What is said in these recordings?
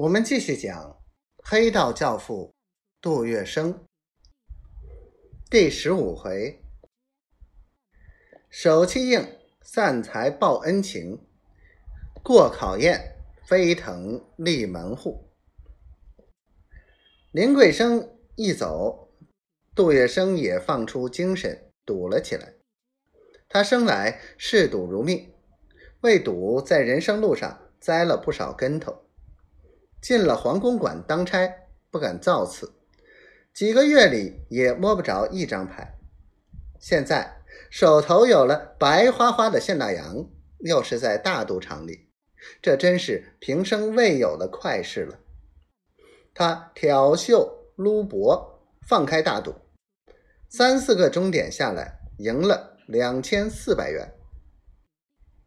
我们继续讲黑道教父杜月笙第十五回：手气硬，散财报恩情，过考验，飞腾立门户。林桂生一走，杜月笙也放出精神，赌了起来。他生来嗜赌如命，为赌在人生路上栽了不少跟头。进了黄公馆当差，不敢造次，几个月里也摸不着一张牌。现在手头有了白花花的现大洋，又是在大赌场里，这真是平生未有的快事了。他挑袖撸脖，放开大赌，三四个钟点下来，赢了两千四百元。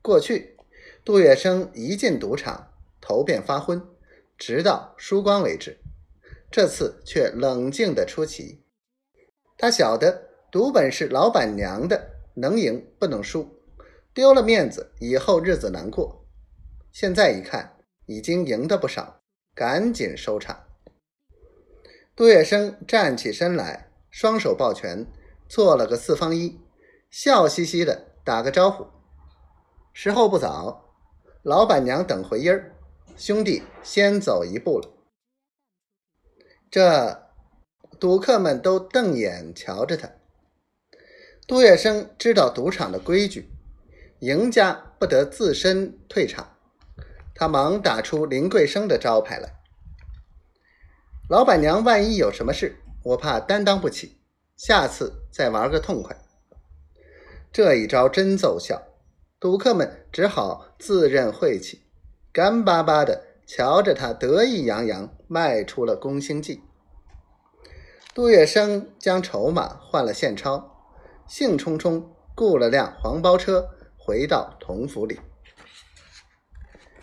过去杜月笙一进赌场，头便发昏。直到输光为止，这次却冷静的出奇。他晓得赌本是老板娘的，能赢不能输，丢了面子以后日子难过。现在一看，已经赢得不少，赶紧收场。杜月笙站起身来，双手抱拳，做了个四方一，笑嘻嘻的打个招呼：“时候不早，老板娘等回音儿。”兄弟，先走一步了。这赌客们都瞪眼瞧着他。杜月笙知道赌场的规矩，赢家不得自身退场。他忙打出林桂生的招牌来。老板娘万一有什么事，我怕担当不起。下次再玩个痛快。这一招真奏效，赌客们只好自认晦气。干巴巴的瞧着他，得意洋洋卖出了宫心计。杜月笙将筹码换了现钞，兴冲冲雇了辆黄包车回到同府里。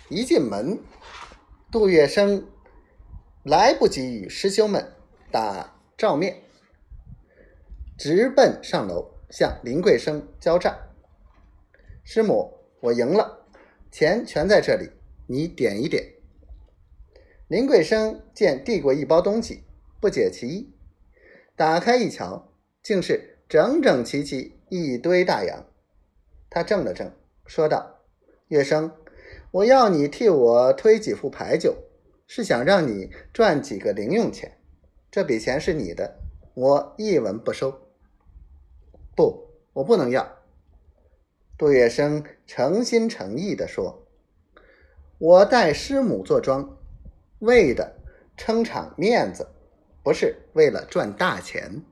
一进门，杜月笙来不及与师兄们打照面，直奔上楼向林桂生交账：“师母，我赢了，钱全在这里。”你点一点。林桂生见递过一包东西，不解其意，打开一瞧，竟是整整齐齐一堆大洋。他怔了怔，说道：“月生，我要你替我推几副牌九，是想让你赚几个零用钱。这笔钱是你的，我一文不收。”“不，我不能要。”杜月笙诚心诚意地说。我带师母坐庄，为的撑场面子，不是为了赚大钱。